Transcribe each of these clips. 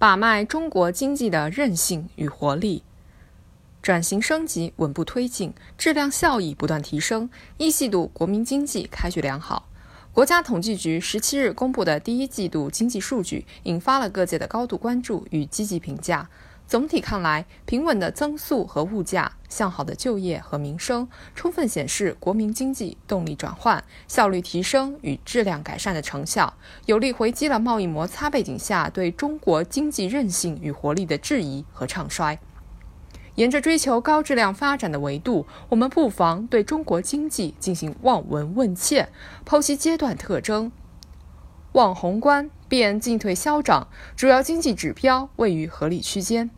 把脉中国经济的韧性与活力。转型升级稳步推进，质量效益不断提升。一季度国民经济开局良好。国家统计局十七日公布的第一季度经济数据，引发了各界的高度关注与积极评价。总体看来，平稳的增速和物价、向好的就业和民生，充分显示国民经济动力转换、效率提升与质量改善的成效，有力回击了贸易摩擦背景下对中国经济韧性与活力的质疑和唱衰。沿着追求高质量发展的维度，我们不妨对中国经济进行望闻问切，剖析阶段特征。望宏观，便进退消长，主要经济指标位于合理区间。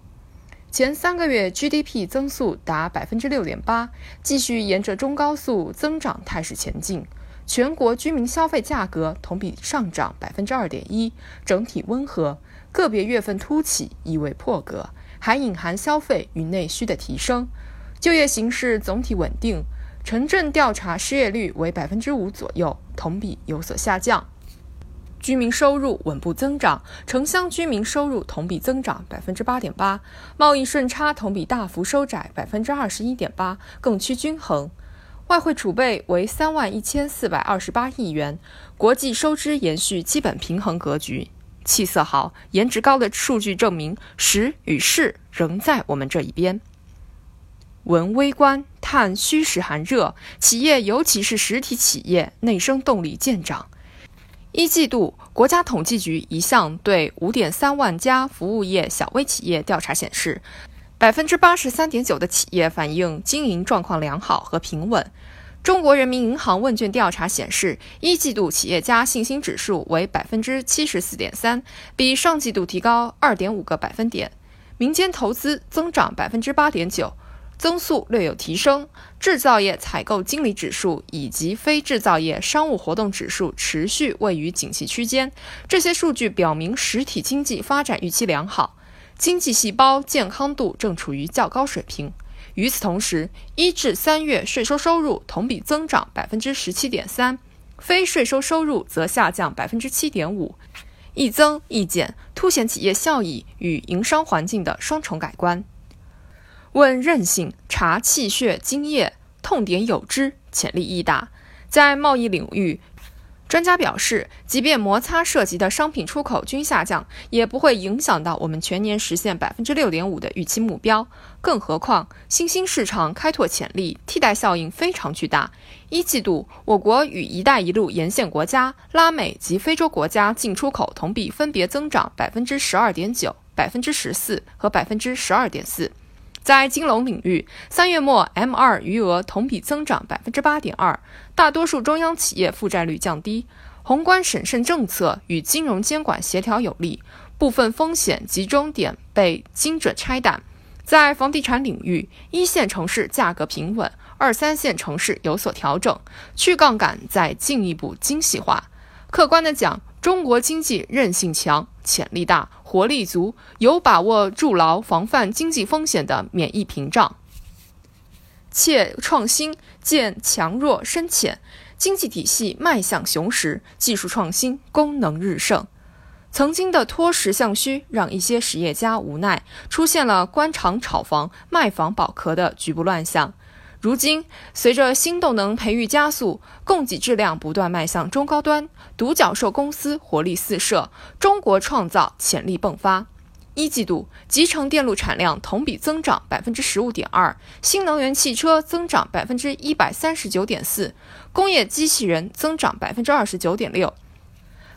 前三个月 GDP 增速达百分之六点八，继续沿着中高速增长态势前进。全国居民消费价格同比上涨百分之二点一，整体温和，个别月份突起，意味破格，还隐含消费与内需的提升。就业形势总体稳定，城镇调查失业率为百分之五左右，同比有所下降。居民收入稳步增长，城乡居民收入同比增长百分之八点八，贸易顺差同比大幅收窄百分之二十一点八，更趋均衡。外汇储备为三万一千四百二十八亿元，国际收支延续基本平衡格局。气色好、颜值高的数据证明，时与势仍在我们这一边。闻微观，探虚实寒热，企业尤其是实体企业内生动力见长。一季度，国家统计局一项对五点三万家服务业小微企业调查显示，百分之八十三点九的企业反映经营状况良好和平稳。中国人民银行问卷调查显示，一季度企业家信心指数为百分之七十四点三，比上季度提高二点五个百分点。民间投资增长百分之八点九。增速略有提升，制造业采购经理指数以及非制造业商务活动指数持续位于景气区间。这些数据表明实体经济发展预期良好，经济细胞健康度正处于较高水平。与此同时，一至三月税收收入同比增长百分之十七点三，非税收收入则下降百分之七点五，一增一减，凸显企业效益与营商环境的双重改观。问韧性，查气血津液，痛点有之，潜力亦大。在贸易领域，专家表示，即便摩擦涉及的商品出口均下降，也不会影响到我们全年实现百分之六点五的预期目标。更何况，新兴市场开拓潜力、替代效应非常巨大。一季度，我国与“一带一路”沿线国家、拉美及非洲国家进出口同比分别增长百分之十二点九、百分之十四和百分之十二点四。在金融领域，三月末 M2 余额同比增长百分之八点二，大多数中央企业负债率降低，宏观审慎政策与金融监管协调有力，部分风险集中点被精准拆弹。在房地产领域，一线城市价格平稳，二三线城市有所调整，去杠杆在进一步精细化。客观的讲，中国经济韧性强、潜力大、活力足，有把握筑牢防范经济风险的免疫屏障。切创新见强弱深浅，经济体系迈向雄实，技术创新功能日盛。曾经的脱实向虚，让一些实业家无奈，出现了官场炒房、卖房保壳的局部乱象。如今，随着新动能培育加速，供给质量不断迈向中高端，独角兽公司活力四射，中国创造潜力迸发。一季度，集成电路产量同比增长百分之十五点二，新能源汽车增长百分之一百三十九点四，工业机器人增长百分之二十九点六，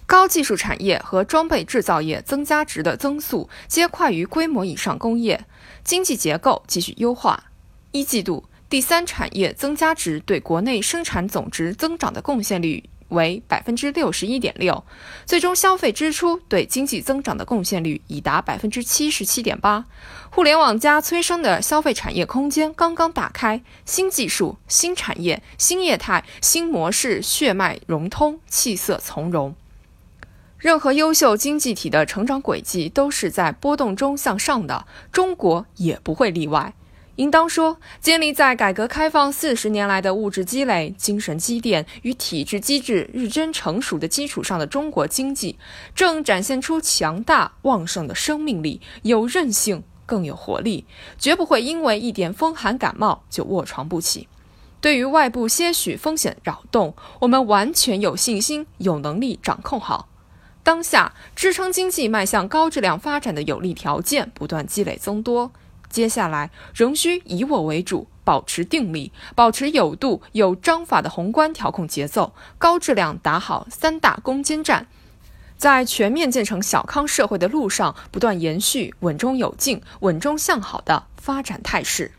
高技术产业和装备制造业增加值的增速皆快于规模以上工业，经济结构继续优化。一季度。第三产业增加值对国内生产总值增长的贡献率为百分之六十一点六，最终消费支出对经济增长的贡献率已达百分之七十七点八。互联网加催生的消费产业空间刚刚打开，新技术、新产业、新业态、新模式血脉融通，气色从容。任何优秀经济体的成长轨迹都是在波动中向上的，中国也不会例外。应当说，建立在改革开放四十年来的物质积累、精神积淀与体制机制日臻成熟的基础上的中国经济，正展现出强大旺盛的生命力，有韧性，更有活力，绝不会因为一点风寒感冒就卧床不起。对于外部些许风险扰动，我们完全有信心、有能力掌控好。当下支撑经济迈向高质量发展的有利条件不断积累增多。接下来仍需以我为主，保持定力，保持有度、有章法的宏观调控节奏，高质量打好三大攻坚战，在全面建成小康社会的路上，不断延续稳中有进、稳中向好的发展态势。